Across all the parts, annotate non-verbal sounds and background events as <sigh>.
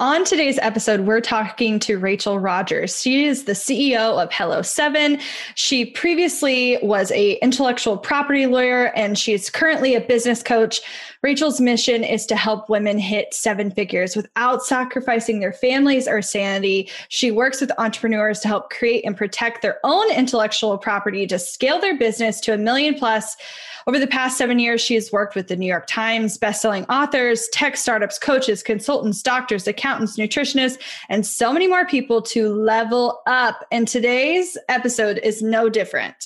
On today's episode, we're talking to Rachel Rodgers. She is the CEO of Hello Seven. She previously was a intellectual property lawyer and she is currently a business coach. Rachel's mission is to help women hit seven figures without sacrificing their families or sanity. She works with entrepreneurs to help create and protect their own intellectual property to scale their business to a million plus over the past seven years, she has worked with the New York Times, bestselling authors, tech startups, coaches, consultants, doctors, accountants, nutritionists, and so many more people to level up. And today's episode is no different.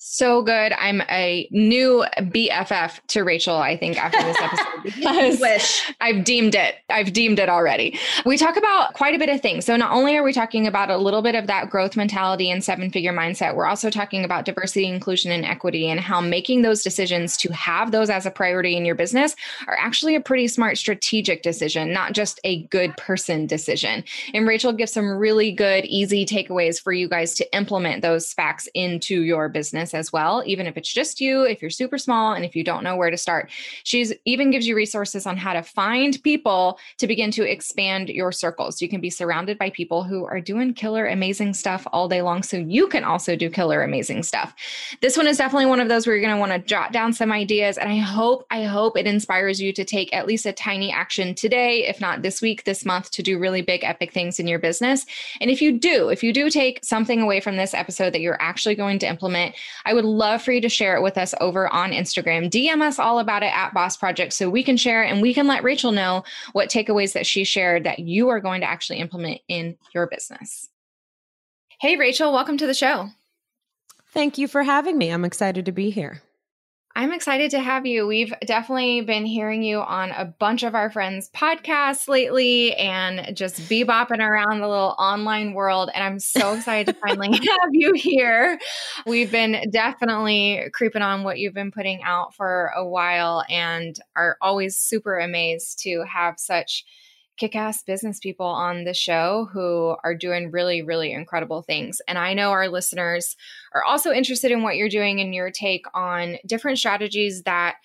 So good. I'm a new BFF to Rachel, I think, after this episode <laughs> because Wish. I've deemed it. I've deemed it already. We talk about quite a bit of things. So, not only are we talking about a little bit of that growth mentality and seven figure mindset, we're also talking about diversity, inclusion, and equity and how making those decisions to have those as a priority in your business are actually a pretty smart strategic decision, not just a good person decision. And Rachel gives some really good, easy takeaways for you guys to implement those facts into your business as well, even if it's just you, if you're super small, and if you don't know where to start. She's even gives you resources on how to find people to begin to expand your circles. You can be surrounded by people who are doing killer, amazing stuff all day long. So you can also do killer, amazing stuff. This one is definitely one of those where you're going to want to jot down some ideas. And I hope, I hope it inspires you to take at least a tiny action today, if not this week, this month, to do really big, epic things in your business. And if you do, if you do take something away from this episode that you're actually going to implement, I would love for you to share it with us over on Instagram. DM us all about it at Boss Project so we can share and we can let Rachel know what takeaways that she shared that you are going to actually implement in your business. Hey, Rachel, welcome to the show. Thank you for having me. I'm excited to be here. I'm excited to have you. We've definitely been hearing you on a bunch of our friends' podcasts lately and just bebopping around the little online world. And I'm so excited to <laughs> finally have you here. We've been definitely creeping on what you've been putting out for a while and are always super amazed to have such kick ass business people on the show who are doing really, really incredible things. And I know our listeners are also interested in what you're doing and your take on different strategies that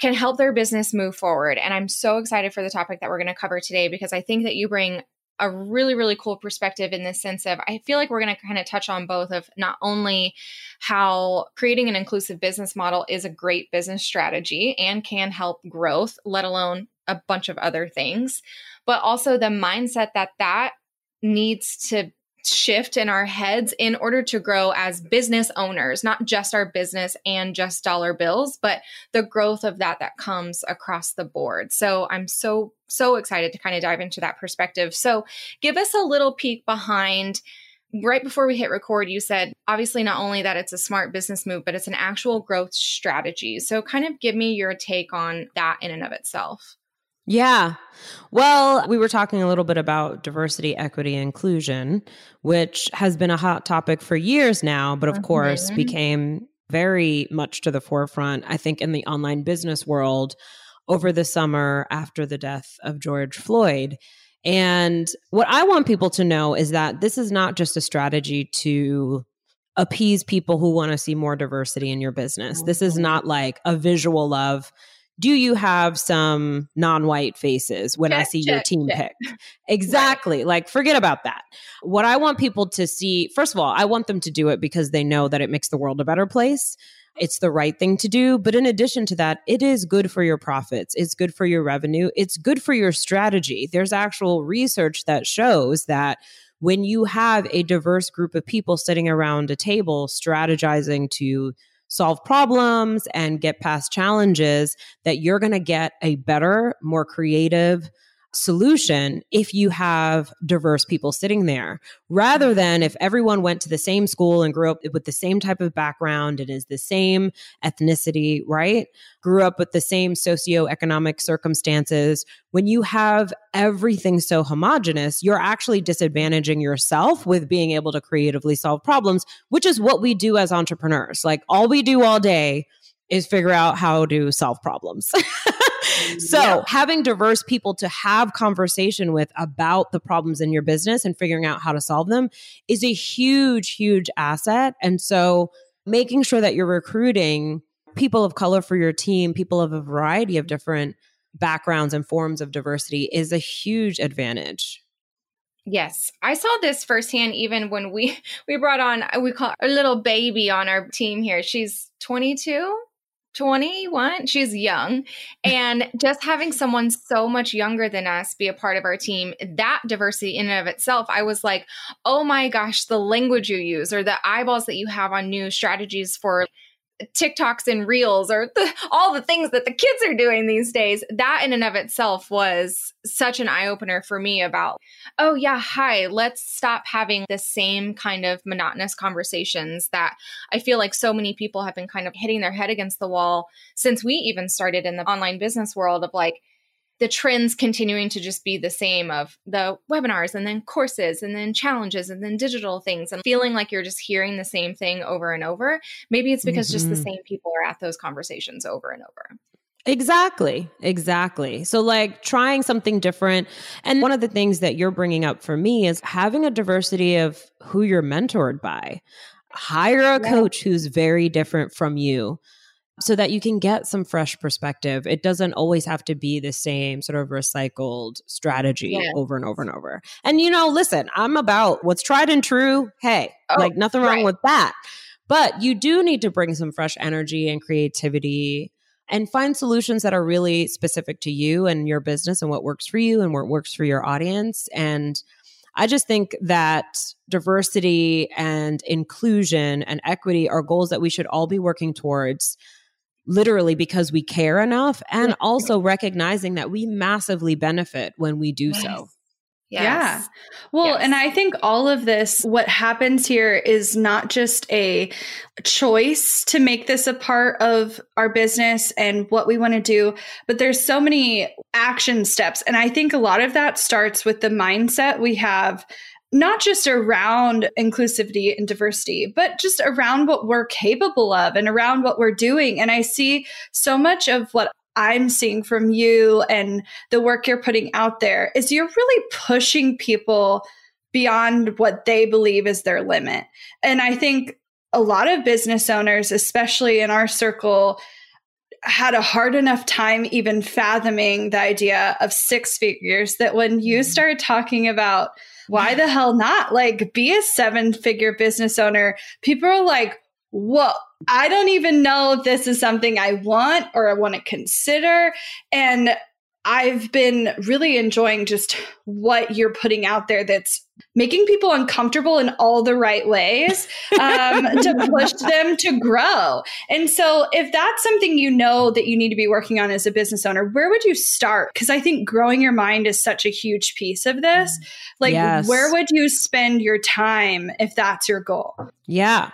can help their business move forward. And I'm so excited for the topic that we're going to cover today because I think that you bring a really really cool perspective in the sense of i feel like we're going to kind of touch on both of not only how creating an inclusive business model is a great business strategy and can help growth let alone a bunch of other things but also the mindset that that needs to shift in our heads in order to grow as business owners not just our business and just dollar bills but the growth of that that comes across the board. So i'm so so excited to kind of dive into that perspective. So give us a little peek behind. Right before we hit record you said obviously not only that it's a smart business move but it's an actual growth strategy. So kind of give me your take on that in and of itself Yeah. Well, we were talking a little bit about diversity, equity, inclusion, which has been a hot topic for years now, but of mm-hmm. course became very much to the forefront, I think, in the online business world over the summer after the death of George Floyd. And what I want people to know is that this is not just a strategy to appease people who want to see more diversity in your business. This is mm-hmm. not like a visual of, do you have some non-white faces when check, I see check, your team check. pick? <laughs> Exactly. Right. Like forget about that. What I want people to see, first of all, I want them to do it because they know that it makes the world a better place. It's the right thing to do. But in addition to that, it is good for your profits. It's good for your revenue. It's good for your strategy. There's actual research that shows that when you have a diverse group of people sitting around a table strategizing to solve problems and get past challenges, that you're going to get a better, more creative, solution if you have diverse people sitting there rather mm-hmm. than if everyone went to the same school and grew up with the same type of background and is the same ethnicity, right? Grew up with the same socioeconomic circumstances. When you have everything so homogenous, you're actually disadvantaging yourself with being able to creatively solve problems, which is what we do as entrepreneurs. Like all we do all day is figure out how to solve problems. <laughs> so yeah. having diverse people to have conversation with about the problems in your business and figuring out how to solve them is a huge huge asset and so making sure that you're recruiting people of color for your team people of a variety of different backgrounds and forms of diversity is a huge advantage Yes, I saw this firsthand even when we <laughs> we brought on we call a little baby on our team here. She's 22 21. She's young. <laughs> And just having someone so much younger than us be a part of our team, that diversity in and of itself, I was like, oh my gosh, the language you use or the eyeballs that you have on new strategies for TikToks and reels or the, all the things that the kids are doing these days, that in and of itself was such an eye opener for me about, oh, yeah, hi, let's stop having the same kind of monotonous conversations that I feel like so many people have been kind of hitting their head against the wall since we even started in the online business world of like, the trends continuing to just be the same of the webinars and then courses and then challenges and then digital things and feeling like you're just hearing the same thing over and over. Maybe it's because mm-hmm. just the mm-hmm. same people are at those conversations over and over. Exactly. Exactly. So, like trying something different. And one of the things that you're bringing up for me is having a diversity of who you're mentored by. Hire a yeah. coach who's very different from you so that you can get some fresh perspective. It doesn't always have to be the same sort of recycled strategy yeah. over and over and over. And you know, listen, I'm about what's tried and true. Hey, oh, like nothing wrong right. with that. But you do need to bring some fresh energy and creativity and find solutions that are really specific to you and your business and what works for you and what works for your audience. And I just think that diversity and inclusion and equity are goals that we should all be working towards literally because we care enough and also recognizing that we massively benefit when we do so. Yes. Yeah. Well, yes. and I think all of this, what happens here is not just a choice to make this a part of our business and what we want to do, but there's so many action steps. And I think a lot of that starts with the mindset we have not just around inclusivity and diversity, but just around what we're capable of and around what we're doing. And I see so much of what I'm seeing from you and the work you're putting out there is you're really pushing people beyond what they believe is their limit. And I think a lot of business owners, especially in our circle, had a hard enough time even fathoming the idea of six figures that when you mm-hmm. started talking about why the hell not? Like, be a seven figure business owner. People are like, whoa, I don't even know if this is something I want or I want to consider. And I've been really enjoying just what you're putting out there that's making people uncomfortable in all the right ways um, to <laughs> push them to grow. And so, if that's something you know that you need to be working on as a business owner, where would you start? Because I think growing your mind is such a huge piece of this. Like, yes. where would you spend your time if that's your goal? Yeah.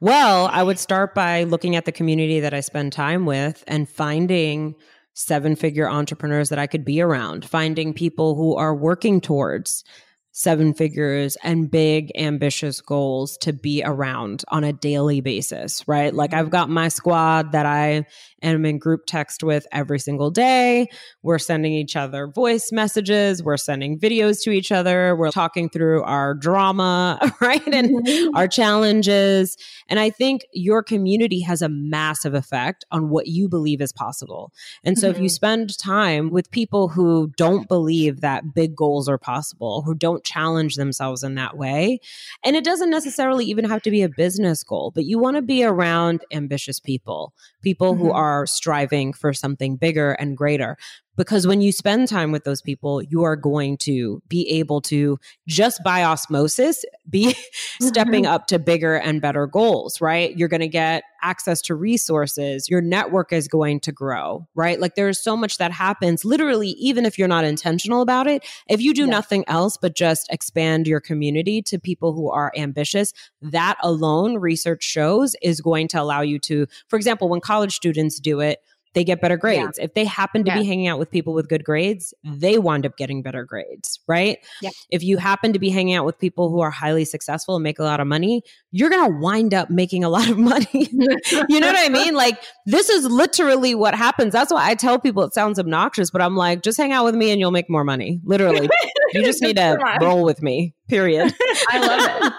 Well, I would start by looking at the community that I spend time with and finding seven figure entrepreneurs that I could be around, finding people who are working towards seven figures and big ambitious goals to be around on a daily basis, right? Like mm-hmm. I've got my squad that I am in group text with every single day. We're sending each other voice messages, we're sending videos to each other, we're talking through our drama, <laughs> right? And mm-hmm. our challenges. And I think your community has a massive effect on what you believe is possible. And so mm-hmm. if you mm-hmm. spend time with people who don't believe that big goals are possible, who don't challenge themselves in that way. And it doesn't necessarily even have to be a business goal, but you want to be around ambitious people, people mm-hmm. who are striving for something bigger and greater because when you spend time with those people you are going to be able to just by osmosis be <laughs> stepping mm-hmm. up to bigger and better goals right you're going to get access to resources your network is going to grow right like there's so much that happens literally even if you're not intentional about it if you do yeah. nothing else but just expand your community to people who are ambitious that alone research shows is going to allow you to for example when college students do it they get better grades. Yeah. If they happen to yeah. be hanging out with people with good grades, they wind up getting better grades, right? Yeah. If you happen to be hanging out with people who are highly successful and make a lot of money, you're going to wind up making a lot of <laughs> money. <laughs> you know what I mean? Like this is literally what happens. That's why I tell people it sounds obnoxious, but I'm like, just hang out with me and you'll make more money. Literally. <laughs> you just need to roll with me. Period. I love it.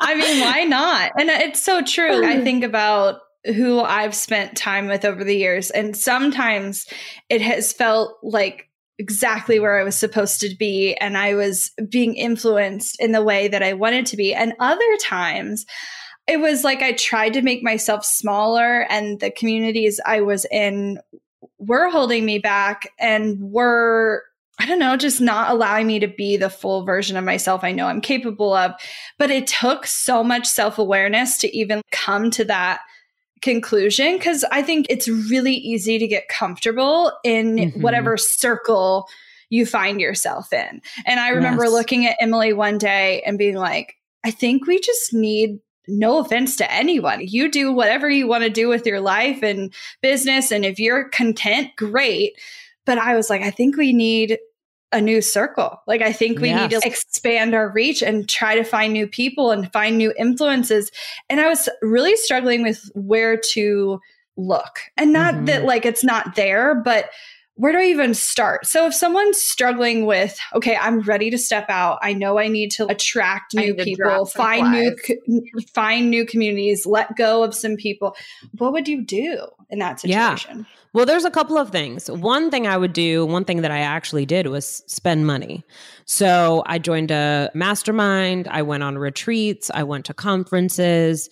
I mean, why not? And it's so true. I <sighs> think about who I've spent time with over the years. And sometimes it has felt like exactly where I was supposed to be and I was being influenced in the way that I wanted to be. And other times, it was like I tried to make myself smaller, and the communities I was in were holding me back and were I don't know, just not allowing me to be the full version of myself I know I'm capable of. But it took so much self awareness to even come to that conclusion because I think it's really easy to get comfortable in mm-hmm. whatever circle you find yourself in. And I remember yes. looking at Emily one day and being like, I think we just need no offense to anyone. You do whatever you want to do with your life and business. And if you're content, great. But I was like, I think we need a new circle. Like I think we yes. need to expand our reach and try to find new people and find new influences. And I was really struggling with where to look. And not mm-hmm. that like it's not there, but where do I even start? So if someone's struggling with, okay, I'm ready to step out. I know I need to attract new people, find new find new communities, let go of some people. What would you do in that situation? Yeah. Well, there's a couple of things. One thing I would do, one thing that I actually did was spend money. So I joined a mastermind, I went on retreats, I went to conferences,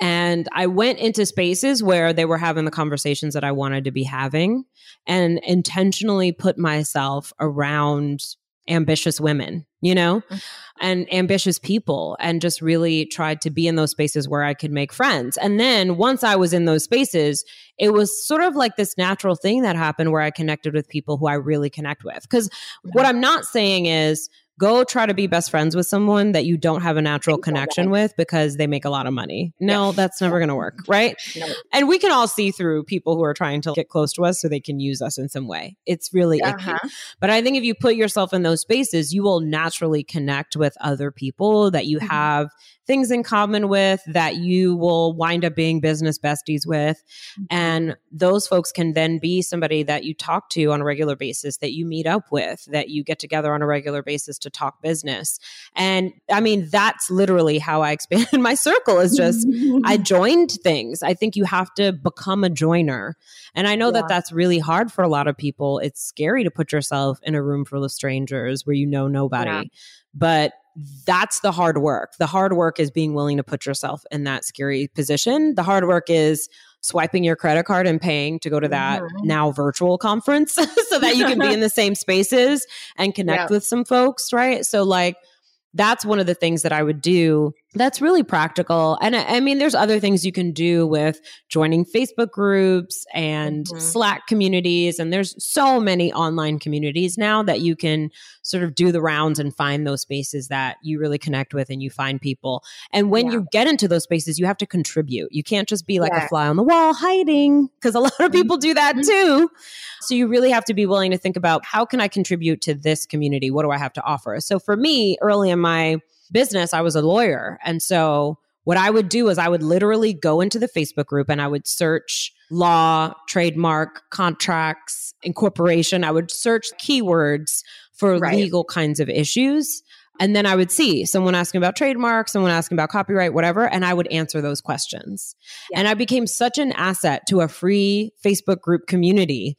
and I went into spaces where they were having the conversations that I wanted to be having and intentionally put myself around ambitious women, you know, mm-hmm. and ambitious people, and just really tried to be in those spaces where I could make friends. And then once I was in those spaces, it was sort of like this natural thing that happened where I connected with people who I really connect with. Because mm-hmm. what I'm not saying is, go try to be best friends with someone that you don't have a natural connection with because they make a lot of money. No, yeah. that's never going to work, right? No. And we can all see through people who are trying to get close to us so they can use us in some way. It's really uh-huh. icky. But I think if you put yourself in those spaces, you will naturally connect with other people that you mm-hmm. have things in common with that you will wind up being business besties with. Mm-hmm. And those folks can then be somebody that you talk to on a regular basis, that you meet up with, that you get together on a regular basis to talk business. And I mean, that's literally how I <laughs> expanded my circle is just I <laughs> joined things. I think you have to become a joiner. And I know yeah. that that's really hard for a lot of people. It's scary to put yourself in a room full of strangers where you know nobody. Yeah. But that's the hard work. The hard work is being willing to put yourself in that scary position. The hard work is swiping your credit card and paying to go to that mm-hmm. now virtual conference <laughs> so that you can be in the same spaces and connect yeah. with some folks, right? So like that's one of the things that I would do that's really practical. And I, I, mean, there's other things you can do with joining Facebook groups and mm-hmm. Slack communities. And there's so many online communities now that you can sort of do the rounds and find those spaces that you really connect with and you find people. And when Yeah. you get into those spaces, you have to contribute. You can't just be like Yeah. a fly on the wall hiding because a lot of people do that Mhm. too. So you really have to be willing to think about how can I contribute to this community? What do I have to offer? So for me, early in my business, I was a lawyer. And so what I would do is I would literally go into the Facebook group and I would search law, trademark, contracts, incorporation. I would search keywords for Right. legal kinds of issues. And then I would see someone asking about trademark, someone asking about copyright, whatever, and I would answer those questions. Yeah. And I became such an asset to a free Facebook group community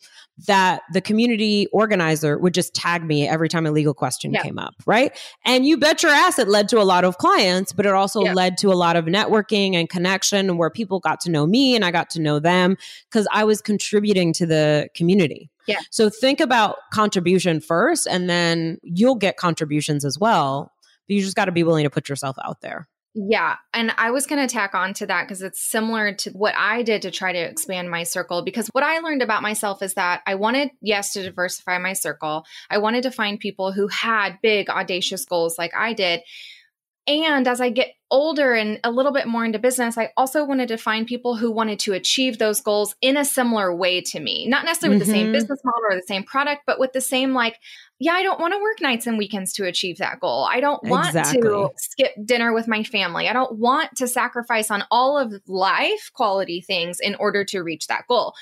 that the community organizer would just tag me every time a legal question Yeah. came up, right? And you bet your ass it led to a lot of clients, but it also Yeah. led to a lot of networking and connection where people got to know me and I got to know them because I was contributing to the community. Yeah. So think about contribution first and then you'll get contributions as well. But you just got to be willing to put yourself out there. Yeah. And I was going to tack on to that because it's similar to what I did to try to expand my circle. Because what I learned about myself is that I wanted, yes, to diversify my circle. I wanted to find people who had big, audacious goals like I did. And as I get older and a little bit more into business, I also wanted to find people who wanted to achieve those goals in a similar way to me. Not necessarily with the same Mhm. business model or the same product, but with the same, like, yeah, I don't want to work nights and weekends to achieve that goal. I don't want Exactly. to skip dinner with my family. I don't want to sacrifice on all of life quality things in order to reach that goal.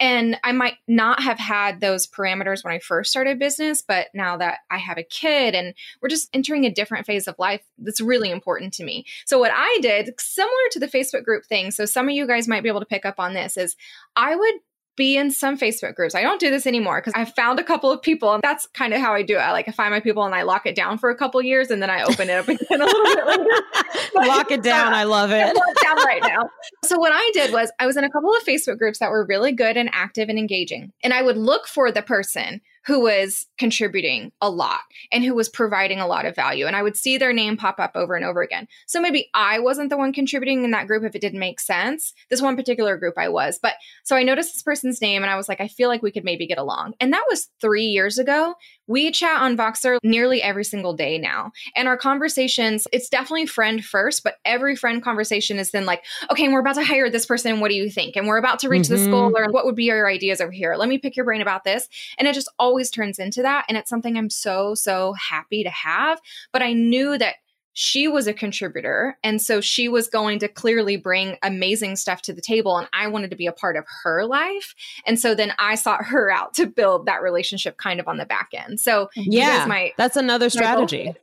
And I might not have had those parameters when I first started business, but now that I have a kid and we're just entering a different phase of life, that's really important to me. So, what I did, similar to the Facebook group thing, so some of you guys might be able to pick up on this, is I would be in some Facebook groups. I don't do this anymore because I found a couple of people, and that's kind of how I do it. I like I find my people and I lock it down for a couple years, and then I open it up again a little bit later. <laughs> <laughs> Lock it down. I love it. Lock down right <laughs> now. So what I did was I was in a couple of Facebook groups that were really good and active and engaging, and I would look for the person who was contributing a lot and who was providing a lot of value. And I would see their name pop up over and over again. So maybe I wasn't the one contributing in that group if it didn't make sense. This one particular group I was. But so I noticed this person's name and I was like, I feel like we could maybe get along. And that was three years ago. We chat on Voxer nearly every single day now. And our conversations, it's definitely friend first, but every friend conversation is then like, okay, we're about to hire this person. What do you think? And we're about to reach this Mhm. goal, or what would be your ideas over here? Let me pick your brain about this. And it just always turns into that. And it's something I'm so, so happy to have. But I knew that she was a contributor. And so she was going to clearly bring amazing stuff to the table. And I wanted to be a part of her life. And so then I sought <laughs> her out to build that relationship kind of on the back end. So Yeah. guys might That's another strategy.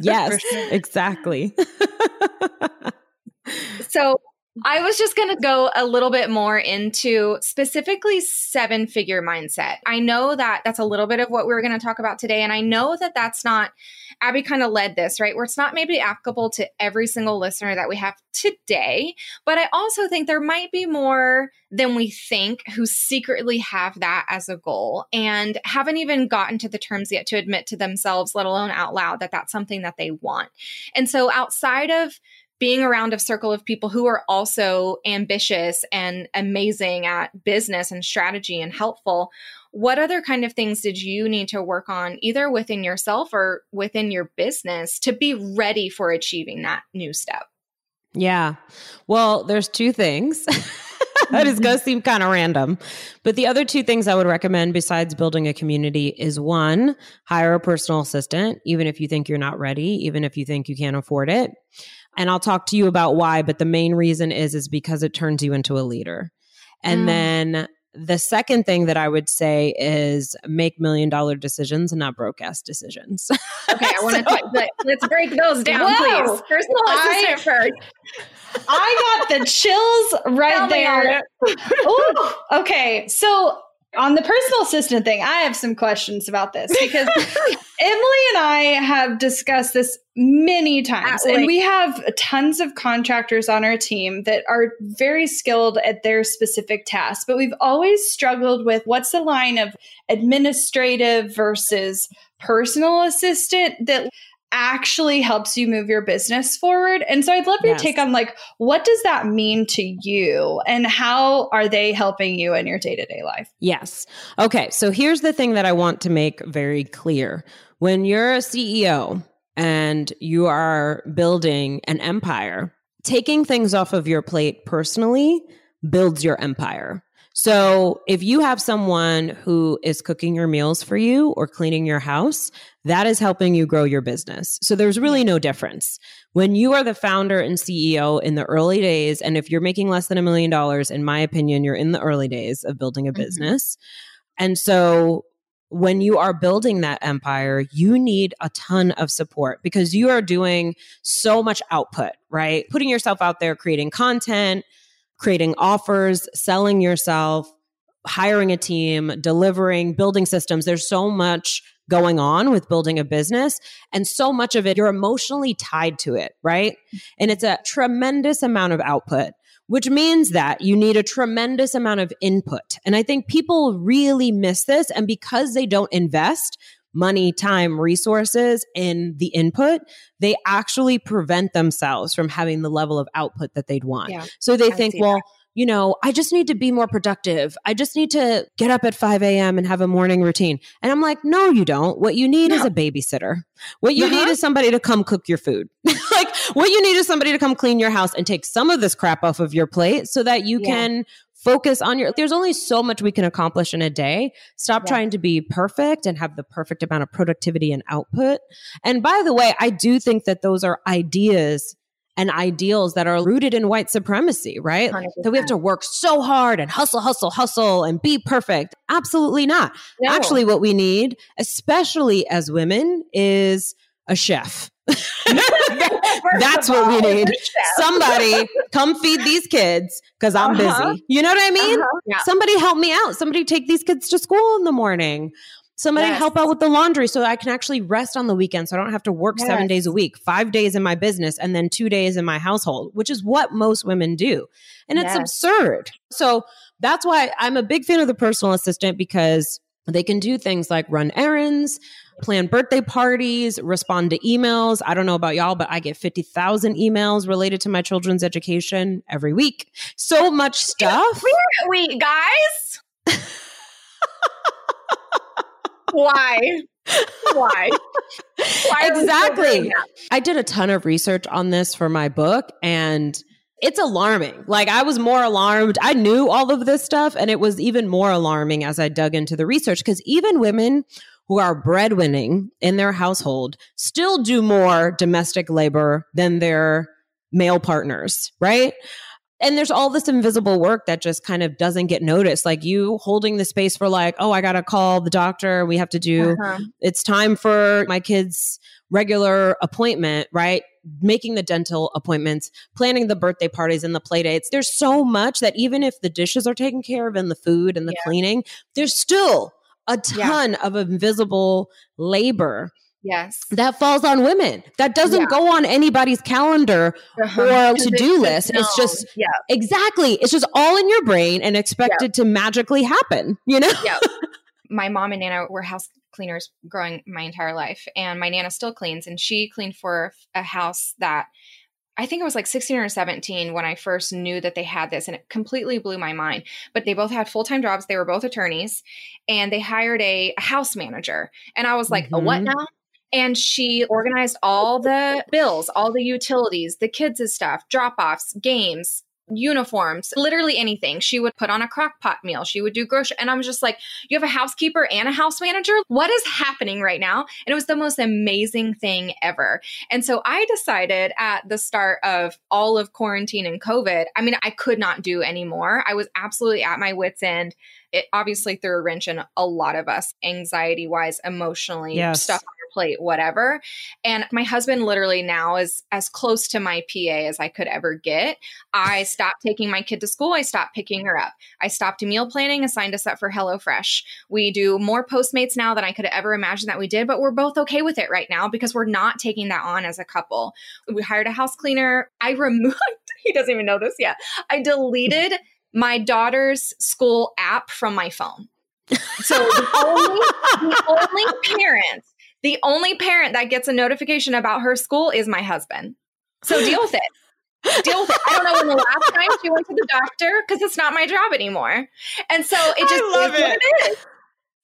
yes, exactly. <laughs> So I was just going to go a little bit more into specifically seven figure mindset. I know that that's a little bit of what we're going to talk about today. And I know that that's not, Abby kind of led this, right? Where it's not maybe applicable to every single listener that we have today. But I also think there might be more than we think who secretly have that as a goal and haven't even gotten to the terms yet to admit to themselves, let alone out loud, that that's something that they want. And so outside of being around a circle of people who are also ambitious and amazing at business and strategy and helpful what other kind of things did you need to work on either within yourself or within your business to be ready for achieving that new step Yeah. Well, there's two things. <laughs> that is going to seem kind of random. But the other two things I would recommend besides building a community is one, hire a personal assistant, even if you think you're not ready, even if you think you can't afford it. And I'll talk to you about why, but the main reason is is because it turns you into a leader. And Mm. then the second thing that I would say is make million dollar decisions and not broke ass decisions. <laughs> okay i want to let's break those down Whoa. please personal I- assistant first I got the chills right Tell there. Ooh, <laughs> okay, so on the personal assistant thing, I have some questions about this because <laughs> Emily and I have discussed this many times, and we have tons of contractors on our team that are very skilled at their specific tasks, but we've always struggled with what's the line of administrative versus personal assistant that actually helps you move your business forward. And so I'd love your Yes. take on like what does that mean to you and how are they helping you in your day-to-day life? Yes. Okay. So here's the thing that I want to make very clear. when you're a CEO and you are building an empire, taking things off of your plate personally builds your empire. So if you have someone who is cooking your meals for you or cleaning your house, that is helping you grow your business. So there's really no difference. When you are the founder and CEO in the early days, and if you're making less than a million dollars, in my opinion, you're in the early days of building a mm-hmm. business. And so when you are building that empire, you need a ton of support because you are doing so much output, right? Putting yourself out there, creating content, creating offers, selling yourself, hiring a team, delivering, building systems. There's so much going on with building a business. And so much of it, you're emotionally tied to it, right? And it's a tremendous amount of output which means that you need a tremendous amount of input. And I think people really miss this. And because they don't invest money, time, resources in the input, they actually prevent themselves from having the level of output that they'd want. Yeah, so they I think, well, that you know, I just need to be more productive. I just need to get up at 5 a.m. and have a morning routine. And I'm like, no, you don't. What you need no. is a babysitter. What you uh-huh. need is somebody to come cook your food. <laughs> like, what you need is somebody to come clean your house and take some of this crap off of your plate so that you yeah. can focus on your there's only so much we can accomplish in a day stop yeah. trying to be perfect and have the perfect amount of productivity and output and by the way i do think that those are ideas and ideals that are rooted in white supremacy, right? 100%. That we have to work so hard and hustle, hustle, hustle and be perfect. Absolutely not. No. Actually, what we need, especially as women, is a chef. <laughs> That's what we need. Somebody come feed these kids because I'm uh-huh. busy. You know what I mean? Uh-huh. Yeah. Somebody help me out. Somebody take these kids to school in the morning. Somebody yes. help out with the laundry so I can actually rest on the weekend so I don't have to work yes. seven days a week, five days in my business, and then two days in my household, which is what most women do. And it's yes. absurd. So that's why I'm a big fan of the personal assistant because they can do things like run errands, plan birthday parties, respond to emails. I don't know about y'all, but I get 50,000 emails related to my children's education every week. So much stuff. Wait, guys. <laughs> Why? Why? Why exactly. I did a ton of research on this for my book and it's alarming. Like I was more alarmed. I knew all of this stuff and it was even more alarming as I dug into the research because even women who are breadwinning in their household still do more domestic labor than their male partners, right? And there's all this invisible work that just kind of doesn't get noticed like you holding the space for like oh i gotta call the doctor we have to do uh-huh. it's time for my kids regular appointment right making the dental appointments planning the birthday parties and the play dates there's so much that even if the dishes are taken care of and the food and the yeah. cleaning there's still a ton yeah. of invisible labor Yes. That falls on women. That doesn't yeah. go on anybody's calendar uh-huh. or <laughs> to do list. It's just, yeah. exactly. It's just all in your brain and expected yeah. to magically happen, you know? Yeah. my mom and Nana were house cleaners growing my entire life. And my Nana still cleans, and she cleaned for a house that I think it was like 16 or 17 when I first knew that they had this, and it completely blew my mind. But they both had full time jobs. They were both attorneys, and they hired a, a house manager. And I was like, mm-hmm. a what now? And she organized all the bills, all the utilities, the kids' stuff, drop offs, games, uniforms, literally anything. She would put on a crock pot meal. She would do grocery. And I'm just like, you have a housekeeper and a house manager? What is happening right now? And it was the most amazing thing ever. And so I decided at the start of all of quarantine and COVID, I mean, I could not do anymore. I was absolutely at my wits' end. It obviously threw a wrench in a lot of us, anxiety wise, emotionally, yes. stuff plate, whatever. And my husband literally now is as close to my PA as I could ever get. I <laughs> stopped taking my kid to school. I stopped picking her up. I stopped meal planning, assigned us up for HelloFresh. We do more Postmates now than I could ever imagine that we did, but we're both okay with it right now because we're not taking that on as a couple. We hired a house cleaner. I <laughs> removed, he doesn't even know this yet. I deleted my daughter's school app from my phone. So the only, the <laughs> only parent the only parent that gets a notification about her school is my husband. So deal with it. deal with it. I don't know when the last time she went to the doctor because it's not my job anymore. And so it just I love is it. it is.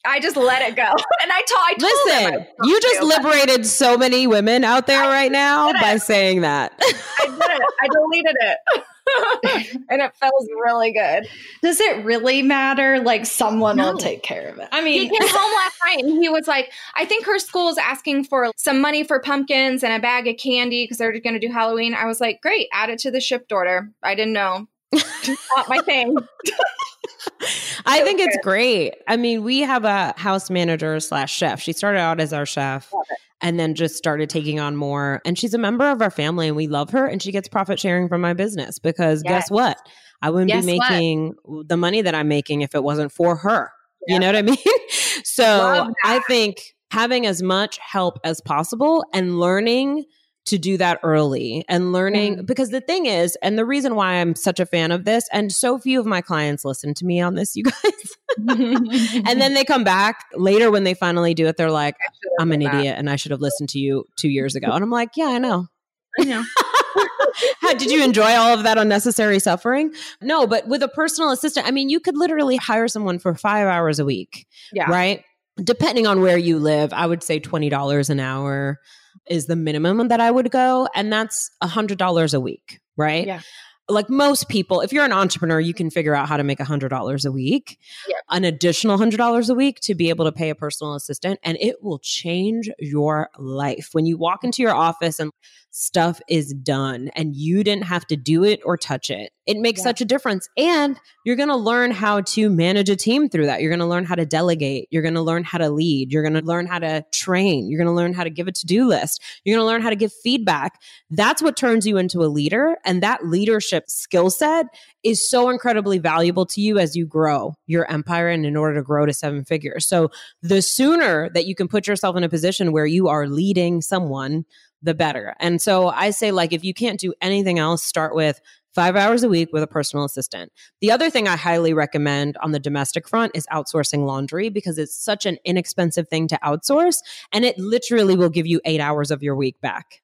I just let it go. <laughs> And I told I told Listen, you just to, liberated so many women out there I right now by saying that. I did it. I deleted it. <laughs> <laughs> and it feels really good. Does it really matter? Like someone no. will take care of it. I mean, he came home last <laughs> night and he was like, I think her school is asking for some money for pumpkins and a bag of candy because they're going to do Halloween. I was like, great, add it to the shipped order. I didn't know. Not my thing. <laughs> I think it's great. I mean, we have a house manager slash chef. She started out as our chef and then just started taking on more. And she's a member of our family and we love her and she gets profit sharing from my business because yes. guess what? I wouldn't guess be making what? the money that I'm making if it wasn't for her. Yeah. You know what I mean? <laughs> so I think having as much help as possible and learning to do that early and learning mm. because the thing is and the reason why I'm such a fan of this and so few of my clients listen to me on this you guys <laughs> and then they come back later when they finally do it they're like I'm an idiot that. and I should have listened to you 2 years ago and I'm like yeah I know I know <laughs> How, did you enjoy all of that unnecessary suffering? No, but with a personal assistant, I mean, you could literally hire someone for five hours a week. Yeah. Right. Depending on where you live, I would say $20 an hour is the minimum that I would go. And that's a hundred dollars a week, right? Yeah. Like most people, if you're an entrepreneur, you can figure out how to make a hundred dollars a week, yeah. an additional hundred dollars a week to be able to pay a personal assistant, and it will change your life. When you walk into your office and stuff is done and you didn't have to do it or touch it. It makes yeah. such a difference. And you're going to learn how to manage a team through that. You're going to learn how to delegate. You're going to learn how to lead. You're going to learn how to train. You're going to learn how to give a to do list. You're going to learn how to give feedback. That's what turns you into a leader. And that leadership skill set is so incredibly valuable to you as you grow your empire and in order to grow to seven figures. So the sooner that you can put yourself in a position where you are leading someone, the better. And so I say, like, if you can't do anything else, start with five hours a week with a personal assistant. The other thing I highly recommend on the domestic front is outsourcing laundry because it's such an inexpensive thing to outsource and it literally will give you eight hours of your week back.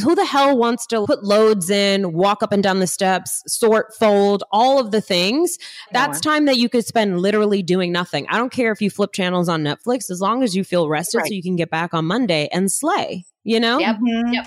Who the hell wants to put loads in, walk up and down the steps, sort, fold, all of the things? That's time that you could spend literally doing nothing. I don't care if you flip channels on Netflix as long as you feel rested right. so you can get back on Monday and slay you know? Yep. Mm-hmm. Yep.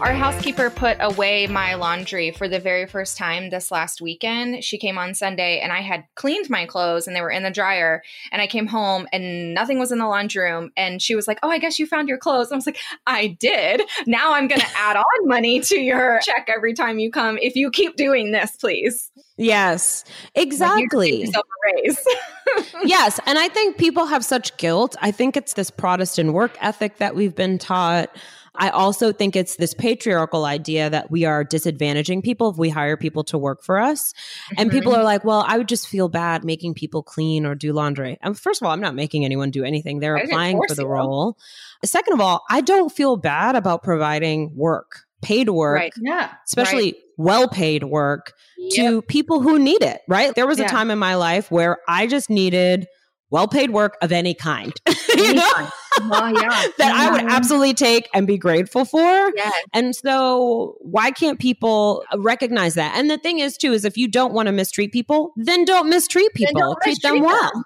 Our housekeeper put away my laundry for the very first time this last weekend. She came on Sunday and I had cleaned my clothes and they were in the dryer. And I came home and nothing was in the laundry room. And she was like, Oh, I guess you found your clothes. I was like, I did. Now I'm going <laughs> to add on money to your check every time you come. If you keep doing this, please. Yes, exactly. Like <laughs> yes. And I think people have such guilt. I think it's this Protestant work ethic that we've been taught. I also think it's this patriarchal idea that we are disadvantaging people if we hire people to work for us. Mm-hmm. And people are like, well, I would just feel bad making people clean or do laundry. And first of all, I'm not making anyone do anything. They're applying for the you. role. Second of all, I don't feel bad about providing work, paid work. Right. Yeah. Especially right. well paid work yep. to people who need it, right? There was yeah. a time in my life where I just needed well paid work of any kind. <laughs> you know? Yeah. <laughs> that I would absolutely take and be grateful for. Yes. And so why can't people recognize that? And the thing is too is if you don't want to mistreat people, then don't mistreat people. Don't Treat mistreat them well. Them.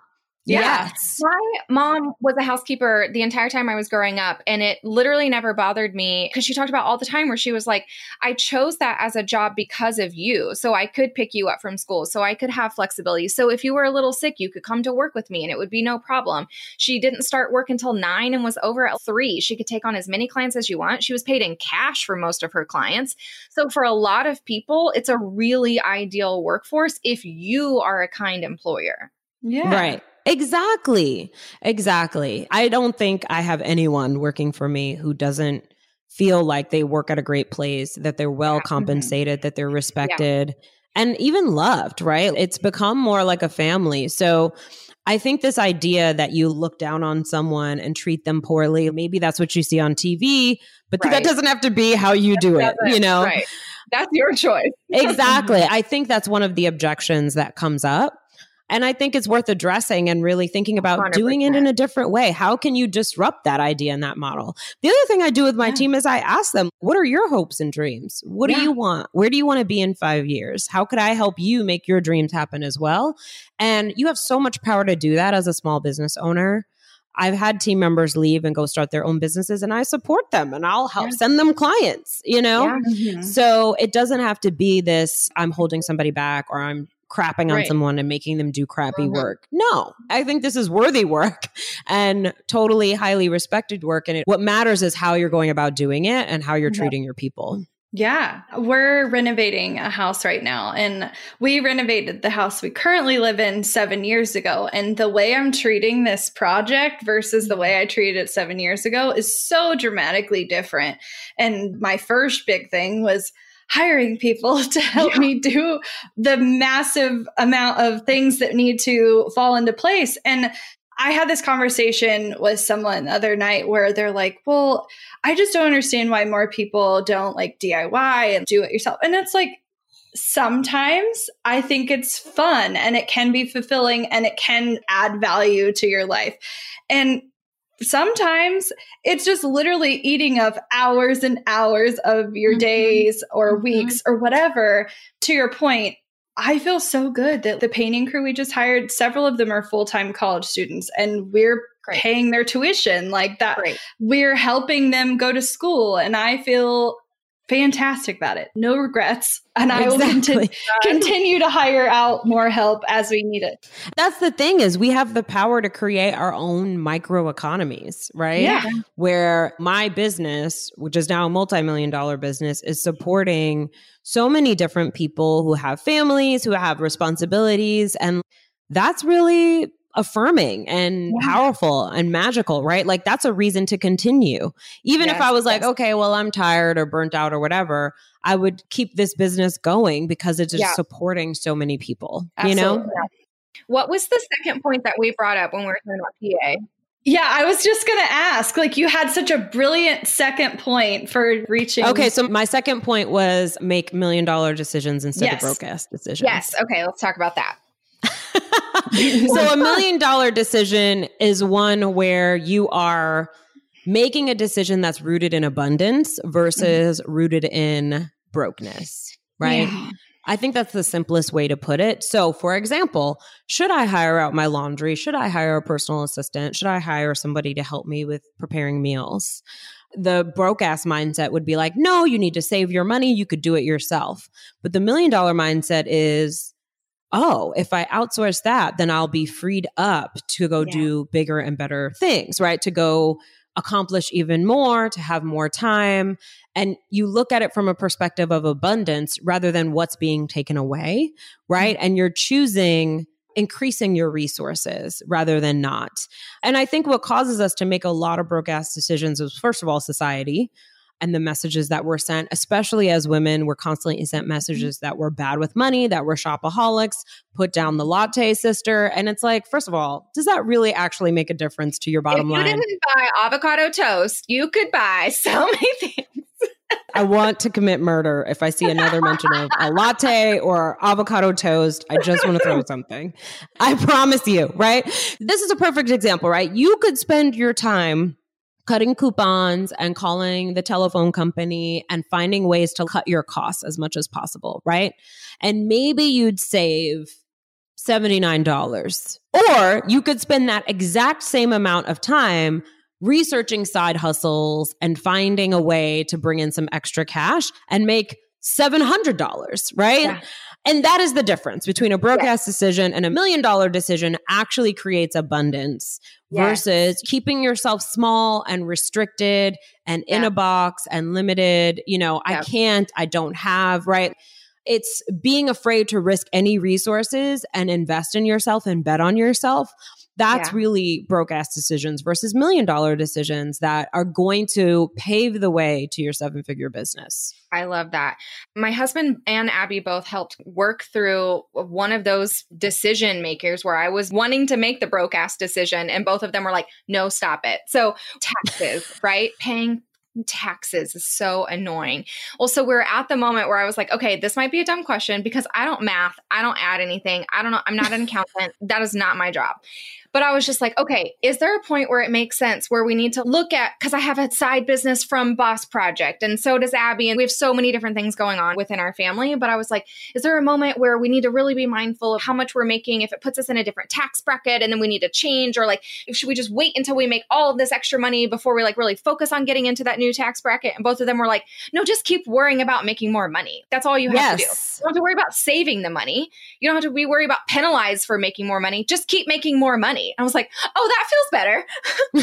Yes. My mom was a housekeeper the entire time I was growing up, and it literally never bothered me because she talked about all the time where she was like, I chose that as a job because of you. So I could pick you up from school. So I could have flexibility. So if you were a little sick, you could come to work with me and it would be no problem. She didn't start work until nine and was over at three. She could take on as many clients as you want. She was paid in cash for most of her clients. So for a lot of people, it's a really ideal workforce if you are a kind employer. Yeah. Right. Exactly. Exactly. I don't think I have anyone working for me who doesn't feel like they work at a great place, that they're well mm-hmm. compensated, that they're respected. Yeah. And even loved, right? It's become more like a family. So I think this idea that you look down on someone and treat them poorly, maybe that's what you see on TV, but right. that doesn't have to be how you do it, you know? Right. That's your choice. <laughs> exactly. I think that's one of the objections that comes up. And I think it's worth addressing and really thinking about 100%. doing it in a different way. How can you disrupt that idea and that model? The other thing I do with my yeah. team is I ask them, what are your hopes and dreams? What yeah. do you want? Where do you want to be in five years? How could I help you make your dreams happen as well? And you have so much power to do that as a small business owner. I've had team members leave and go start their own businesses and I support them and I'll help yeah. send them clients, you know? Yeah. Mm-hmm. So it doesn't have to be this I'm holding somebody back or I'm crapping right. on someone and making them do crappy mm-hmm. work. No, I think this is worthy work <laughs> and totally highly respected work. And it, what matters is how you're going about doing it and how you're mm-hmm. treating your people. Yeah, we're renovating a house right now. And we renovated the house we currently live in seven years ago. And the way I'm treating this project versus the way I treated it seven years ago is so dramatically different. And my first big thing was, hiring people <laughs> to help yeah. me do the massive amount of things that need to fall into place. And I had this conversation with someone the other night where they're like, well, I just don't understand why more people don't like DIY and do it yourself. And it's like, sometimes I think it's fun and it can be fulfilling and it can add value to your life. And sometimes it's just literally eating up hours and hours of your mm-hmm. days or mm-hmm. weeks or whatever. To your point, I feel so good that the painting crew we just hired, several of them are full time college students, and we're Great. paying their tuition like that. Great. We're helping them go to school. And I feel fantastic about it. No regrets. And I will continue, <laughs> continue to hire out more help as we need it. That's the thing is we have the power to create our own micro economies, right? Yeah. Where my business, which is now a multi-million dollar business, is supporting so many different people who have families, who have responsibilities. And that's really affirming and yeah. powerful and magical, right? Like that's a reason to continue. Even yes, if I was like, okay, well, I'm tired or burnt out or whatever, I would keep this business going because it's just yeah. supporting so many people, Absolutely. you know? What was the second point that we brought up when we were talking about PA? Yeah, I was just going to ask. Like, you had such a brilliant second point for reaching. Okay, so my second point was make million dollar decisions instead yes. of broke ass decisions. Yes. Okay, let's talk about that. So a million dollar decision is one where you are making a decision that's rooted in abundance versus mm-hmm. rooted in brokenness, right? Yeah. I think that's the simplest way to put it. So, for example, should I hire out my laundry? Should I hire a personal assistant? Should I hire somebody to help me with preparing meals? The broke ass mindset would be like, no, you need to save your money. You could do it yourself. But the million dollar mindset is, oh, if I outsource that, then I'll be freed up to go yeah. do bigger and better things, right? To go accomplish even more, to have more time. And you look at it from a perspective of abundance rather than what's being taken away, right? Mm-hmm. And you're choosing increasing your resources rather than not. And I think what causes us to make a lot of broke ass decisions is, first of all, society and the messages that were sent, especially as women, we're constantly sent messages that we're bad with money, that we're shopaholics, put down the latte sister. And it's like, first of all, does that really actually make a difference to your bottom if line? Didn't buy avocado toast, you could buy <laughs> so many things. I want to commit murder if I see another mention of a latte or avocado toast. I just want to throw something. I promise you, right? This is a perfect example, right? You could spend your time cutting coupons and calling the telephone company and finding ways to cut your costs as much as possible, right? And maybe you'd save $79. Or you could spend that exact same amount of time researching side hustles and finding a way to bring in some extra cash and make $700, right? Yeah. And that is the difference between a broke ass decision and a million dollar decision actually creates abundance yes. versus keeping yourself small and restricted and yeah. in a box and limited. You know, I can't, I don't have, right? It's being afraid to risk any resources and invest in yourself and bet on yourself that's yeah. really broke ass decisions versus million dollar decisions that are going to pave the way to your seven figure business. I love that. My husband and Abby both helped work through one of those decision makers where I was wanting to make the broke ass decision, and both of them were like, no, stop it. So, taxes, <laughs> right? Paying taxes is so annoying. Well, so we're at the moment where I was like, okay, this might be a dumb question because I don't math, I don't add anything, I don't know, I'm not an accountant. that is not my job. But I was just like, okay, is there a point where it makes sense where we need to look at because I have a side business from Boss Project and so does Abby, and we have so many different things going on within our family. But I was like, is there a moment where we need to really be mindful of how much we're making if it puts us in a different tax bracket and then we need to change, or like, should we just wait until we make all of this extra money before we like really focus on getting into that new tax bracket? And both of them were like, no, just keep worrying about making more money. That's all you have yes. to do. You don't have to worry about saving the money. You don't have to be worried about penalized for making more money. Just keep making more money. I was like, oh, that feels better.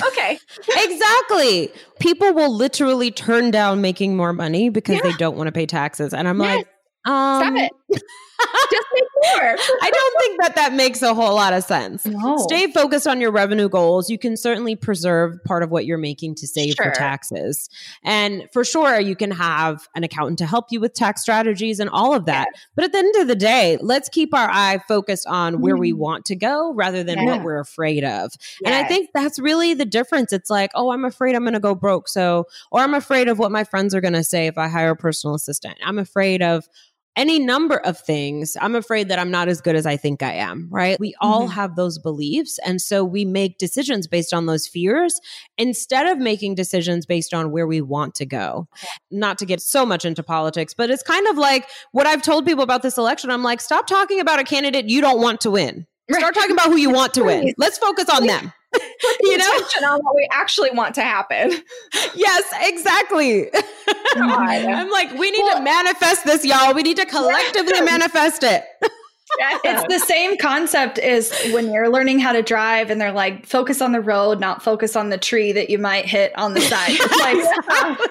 <laughs> okay. <laughs> exactly. People will literally turn down making more money because yeah. they don't want to pay taxes. And I'm yes. like, um, Stop it. <laughs> Just make more. I don't think that that makes a whole lot of sense. No. Stay focused on your revenue goals. You can certainly preserve part of what you're making to save sure. for taxes. And for sure, you can have an accountant to help you with tax strategies and all of that. But at the end of the day, let's keep our eye focused on where mm. we want to go rather than yeah. what we're afraid of. Yes. And I think that's really the difference. It's like, oh, I'm afraid I'm going to go broke. So, or I'm afraid of what my friends are going to say if I hire a personal assistant. I'm afraid of any number of things, I'm afraid that I'm not as good as I think I am, right? We all mm-hmm. have those beliefs. And so we make decisions based on those fears instead of making decisions based on where we want to go. Not to get so much into politics, but it's kind of like what I've told people about this election. I'm like, stop talking about a candidate you don't want to win. Start talking about who you want to win. Let's focus on them. <laughs> you know, on what we actually want to happen. <laughs> Yes, exactly. <laughs> I'm like, we need well, to manifest this, y'all. We need to collectively manifest it. It's the same concept as when you're learning how to drive and they're like, focus on the road, not focus on the tree that you might hit on the side. <laughs> like,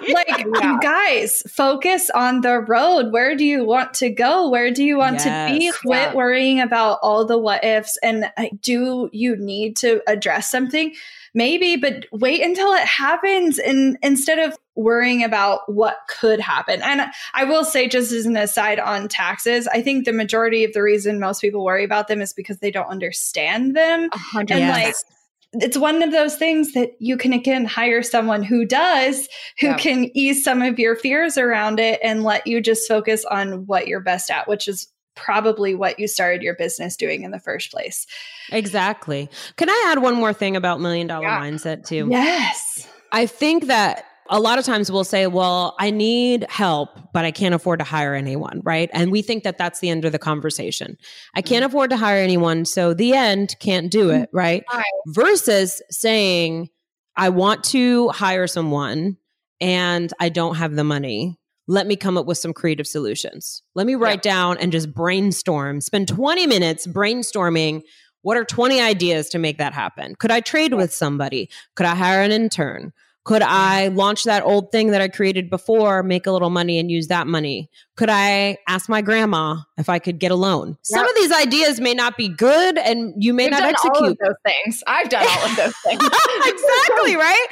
yeah. like yeah. guys, focus on the road. Where do you want to go? Where do you want yes. to be? Quit yeah. worrying about all the what ifs. And uh, do you need to address something? maybe, but wait until it happens and instead of worrying about what could happen. And I will say, just as an aside on taxes, I think the majority of the reason most people worry about them is because they don't understand them. And yes. like, it's one of those things that you can again hire someone who does who yeah. can ease some of your fears around it and let you just focus on what you're best at which is probably what you started your business doing in the first place. Exactly. Can I add one more thing about million dollar yeah. mindset too? Yes. I think that a lot of times we'll say, well, I need help, but I can't afford to hire anyone, right? And we think that that's the end of the conversation. I can't mm-hmm. afford to hire anyone. So the end can't do it, right? right? Versus saying, I want to hire someone and I don't have the money let me come up with some creative solutions. Let me write down and just brainstorm, spend 20 minutes brainstorming what are 20 ideas to make that happen? Could I trade with somebody? Could I hire an intern? Could I launch that old thing that I created before, make a little money and use that money? Could I ask my grandma if I could get a loan? Yep. Some of these ideas may not be good and you may You've not execute those things. I've done all of those <laughs> things. exactly, right?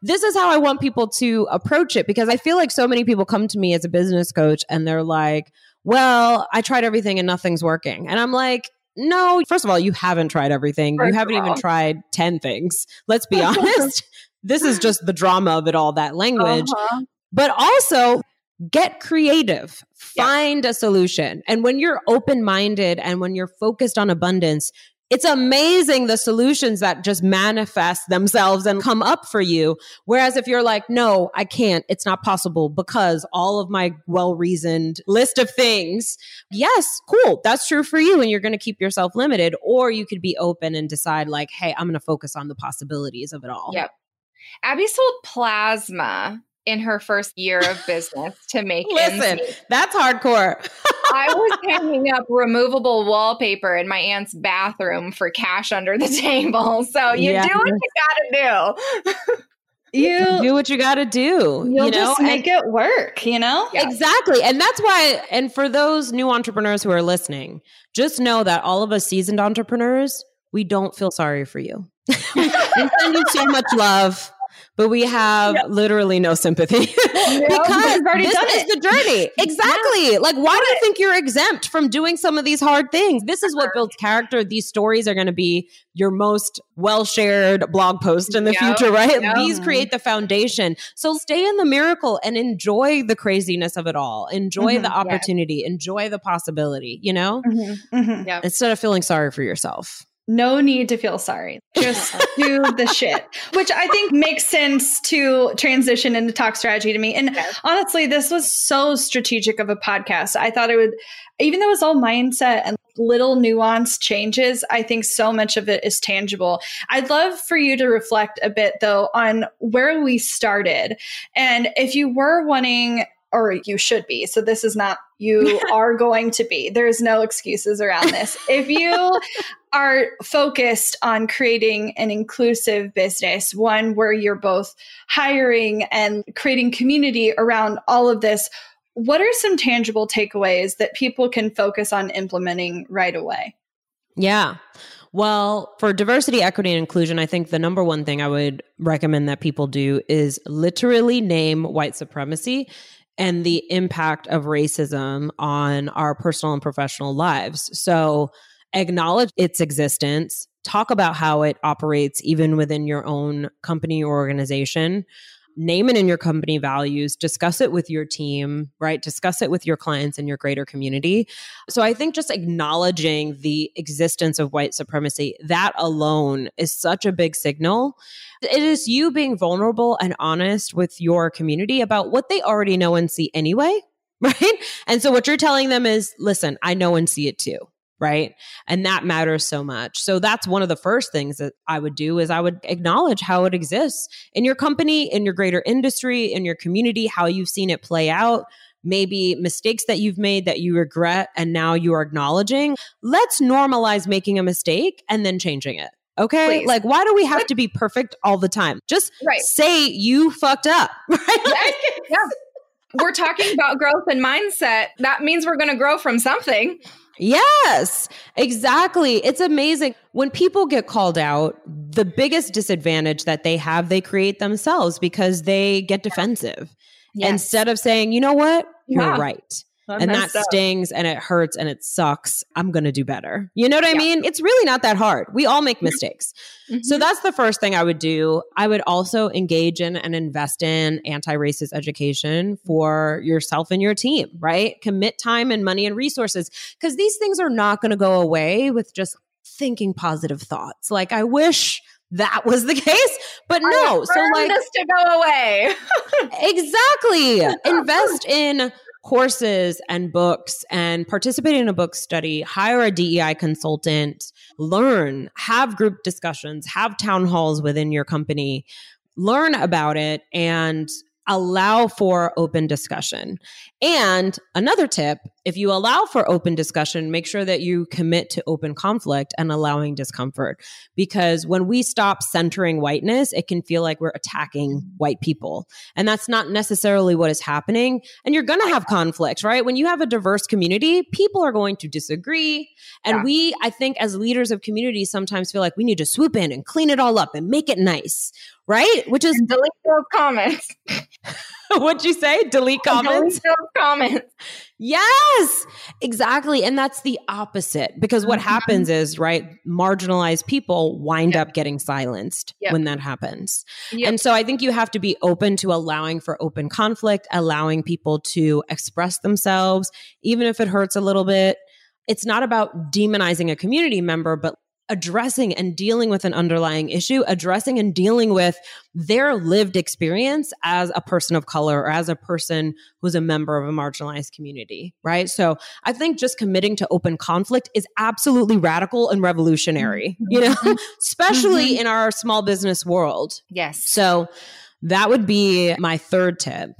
This is how I want people to approach it because I feel like so many people come to me as a business coach and they're like, well, I tried everything and nothing's working. And I'm like, no, first of all, you haven't tried everything. First you haven't even tried 10 things. Let's be <laughs> honest this is just the drama of it all, that language. Uh-huh. But also, get creative, find yeah. a solution. And when you're open minded and when you're focused on abundance, it's amazing the solutions that just manifest themselves and come up for you. Whereas if you're like, no, I can't, it's not possible because all of my well reasoned list of things, yes, cool, that's true for you. And you're going to keep yourself limited. Or you could be open and decide, like, hey, I'm going to focus on the possibilities of it all. Yep. Abby sold plasma in her first year of business <laughs> to make Listen, that's hardcore. I was <laughs> hanging up removable wallpaper in my aunt's bathroom for cash under the <laughs> table. So you yes. do what you gotta do. you do what you got to do. You'll you know? just make and, it work, you know? Exactly. And that's why, and for those new entrepreneurs who are listening, just know that all of us seasoned entrepreneurs, we don't feel sorry for you. we send you so much love but we have yep. literally no sympathy <laughs> because this is the journey. Exactly. Yeah. Like, why do you think you're exempt from doing some of these hard things? This is what builds character. These stories are going to be your most well shared blog post in the yep. future, right? Yep. These create the foundation. So stay in the miracle and enjoy the craziness of it all. Enjoy mm-hmm. the opportunity. Enjoy the possibility, you know? Mm-hmm. Mm-hmm. Instead of feeling sorry for yourself no need to feel sorry. Just do the <laughs> shit, which I think makes sense to transition into talk strategy to me. And yes. honestly, this was so strategic of a podcast. I thought it would, even though it was all mindset and little nuanced changes, I think so much of it is tangible. I'd love for you to reflect a bit though on where we started. And if you were wanting or you should be. So this is not you <laughs> are going to be. There's no excuses around this. If you are focused on creating an inclusive business, one where you're both hiring and creating community around all of this, what are some tangible takeaways that people can focus on implementing right away? Yeah. Well, for diversity, equity, and inclusion, I think the number one thing I would recommend that people do is literally name white supremacy and the impact of racism on our personal and professional lives. So, acknowledge its existence, talk about how it operates even within your own company or organization. name it in your company values, discuss it with your team, right? Discuss it with your clients and your greater community. So I think just acknowledging the existence of white supremacy, that alone is such a big signal. It is you being vulnerable and honest with your community about what they already know and see anyway. <laughs> Right. And so what you're telling them is listen, I know and see it too right and that matters so much so that's one of the first things that i would do is i would acknowledge how it exists in your company in your greater industry in your community how you've seen it play out maybe mistakes that you've made that you regret and now you are acknowledging let's normalize making a mistake and then changing it Okay. Please. Like, why do we have to be perfect all the time? Just right. say you fucked up. <laughs> Right? yeah. We're talking about growth and mindset. That means we're going to grow from something. Yes, exactly. It's amazing. When people get called out, the biggest disadvantage that they have, they create themselves because they get defensive. Yes. Instead of saying, you know what, you're yeah. right and that up. stings and it hurts and it sucks. I'm going to do better. You know what I yeah. mean? It's really not that hard. We all make mistakes. Mm-hmm. So that's the first thing I would do. I would also engage in and invest in anti racist education for yourself and your team, right? Commit time and money and resources because these things are not going to go away with just thinking positive thoughts. Like, I wish that was the <laughs> case but no so like this to go away <laughs> exactly invest in courses and books and participate in a book study, hire a DEI consultant, learn, have group discussions, have town halls within your company, learn about it and allow for open discussion. And another tip if you allow for open discussion, make sure that you commit to open conflict and allowing discomfort. Because when we stop centering whiteness, it can feel like we're attacking white people. And that's not necessarily what is happening. And you're going to have conflicts, right? When you have a diverse community, people are going to disagree. And yeah. we, I think, as leaders of communities, sometimes feel like we need to swoop in and clean it all up and make it nice right? Which is delete those comments. <laughs> What'd you say? Delete <laughs> comments? Delete those comments. Yes, exactly. And that's the opposite because what mm-hmm. happens is, right, marginalized people wind yep. up getting silenced yep. when that happens. Yep. And so I think you have to be open to allowing for open conflict, allowing people to express themselves, even if it hurts a little bit. It's not about demonizing a community member, but addressing and dealing with an underlying issue, addressing and dealing with their lived experience as a person of color or as a person who's a member of a marginalized community, right? So I think just committing to open conflict is absolutely radical and revolutionary, mm-hmm. you know, mm-hmm. <laughs> especially mm-hmm. in our small business world. Yes. So that would be my third tip.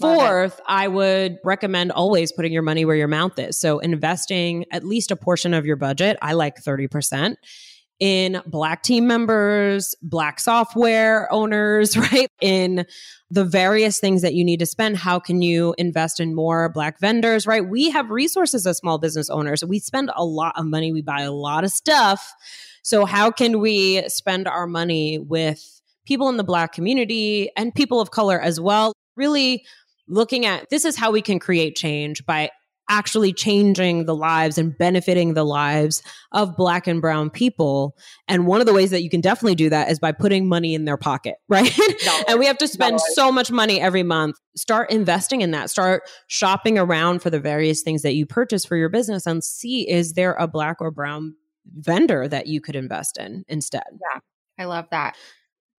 Fourth, I would recommend always putting your money where your mouth is. So investing at least a portion of your budget. I like 30% in black team members, black software owners, <laughs> right? In the various things that you need to spend. How can you invest in more black vendors, right? We have resources as small business owners. We spend a lot of money. We buy a lot of stuff. So how can we spend our money with people in the black community and people of color as well? Really looking at this is how we can create change by actually changing the lives and benefiting the lives of black and brown people. And one of the ways that you can definitely do that is by putting money in their pocket <laughs> right? And we have to spend so much money every month. Start investing in that. Start shopping around for the various things that you purchase for your business and see is there a black or brown vendor that you could invest in instead? Yeah. I love that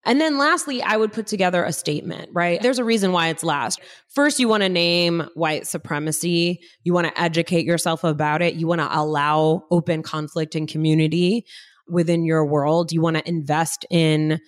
and then lastly, I would put together a statement, right? There's a reason why it's last. First, you want to name white supremacy. You want to educate yourself about it. You want to allow open conflict and community within your world. You want to invest in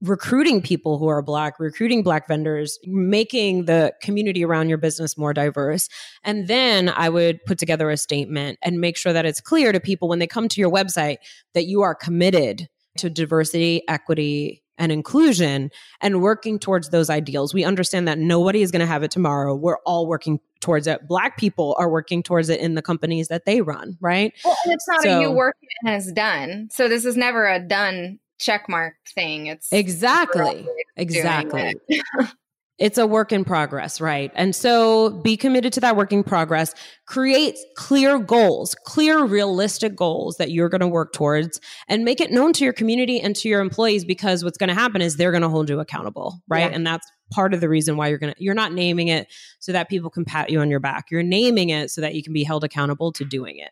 recruiting people who are black, recruiting black vendors, making the community around your business more diverse. And then I would put together a statement and make sure that it's clear to people when they come to your website that you are committed to diversity, equity, and inclusion and working towards those ideals. We understand that nobody is going to have it tomorrow. We're all working towards it. Black people are working towards it in the companies that they run, right? Well, it's not so, a you work and it's done. So this is never a done check mark thing. It's exactly, exactly. <laughs> It's a work in progress, right? And so be committed to that work in progress. Create clear goals, clear, realistic goals that you're going to work towards and make it known to your community and to your employees because what's going to happen is they're going to hold you accountable, right? Yeah. And that's part of the reason why you're going to, you're not naming it so that people can pat you on your back. You're naming it so that you can be held accountable to doing it.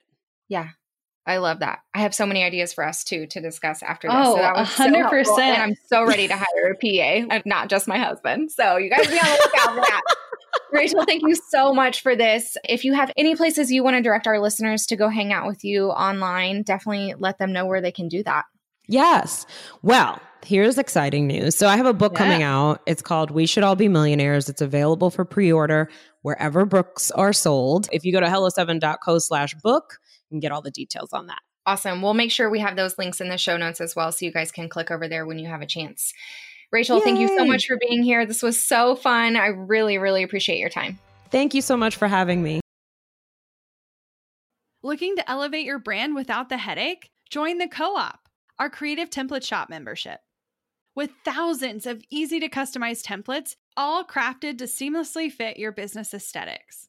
Yeah. I love that. I have so many ideas for us too to discuss after this. Oh, so 100%. So and I'm so ready to hire a PA <laughs> not just my husband. So you guys be on the lookout for that. <laughs> Rachel, thank you so much for this. If you have any places you want to direct our listeners to go hang out with you online, definitely let them know where they can do that. Yes. Well, here's exciting news. So I have a book yeah. coming out. It's called We Should All Be Millionaires. It's available for pre-order wherever books are sold. If you go to hello7.co slash book, and get all the details on that. Awesome. We'll make sure we have those links in the show notes as well so you guys can click over there when you have a chance. Rachel, Yay. thank you so much for being here. This was so fun. I really, really appreciate your time. Thank you so much for having me. Looking to elevate your brand without the headache? Join the Co op, our creative template shop membership. With thousands of easy to customize templates, all crafted to seamlessly fit your business aesthetics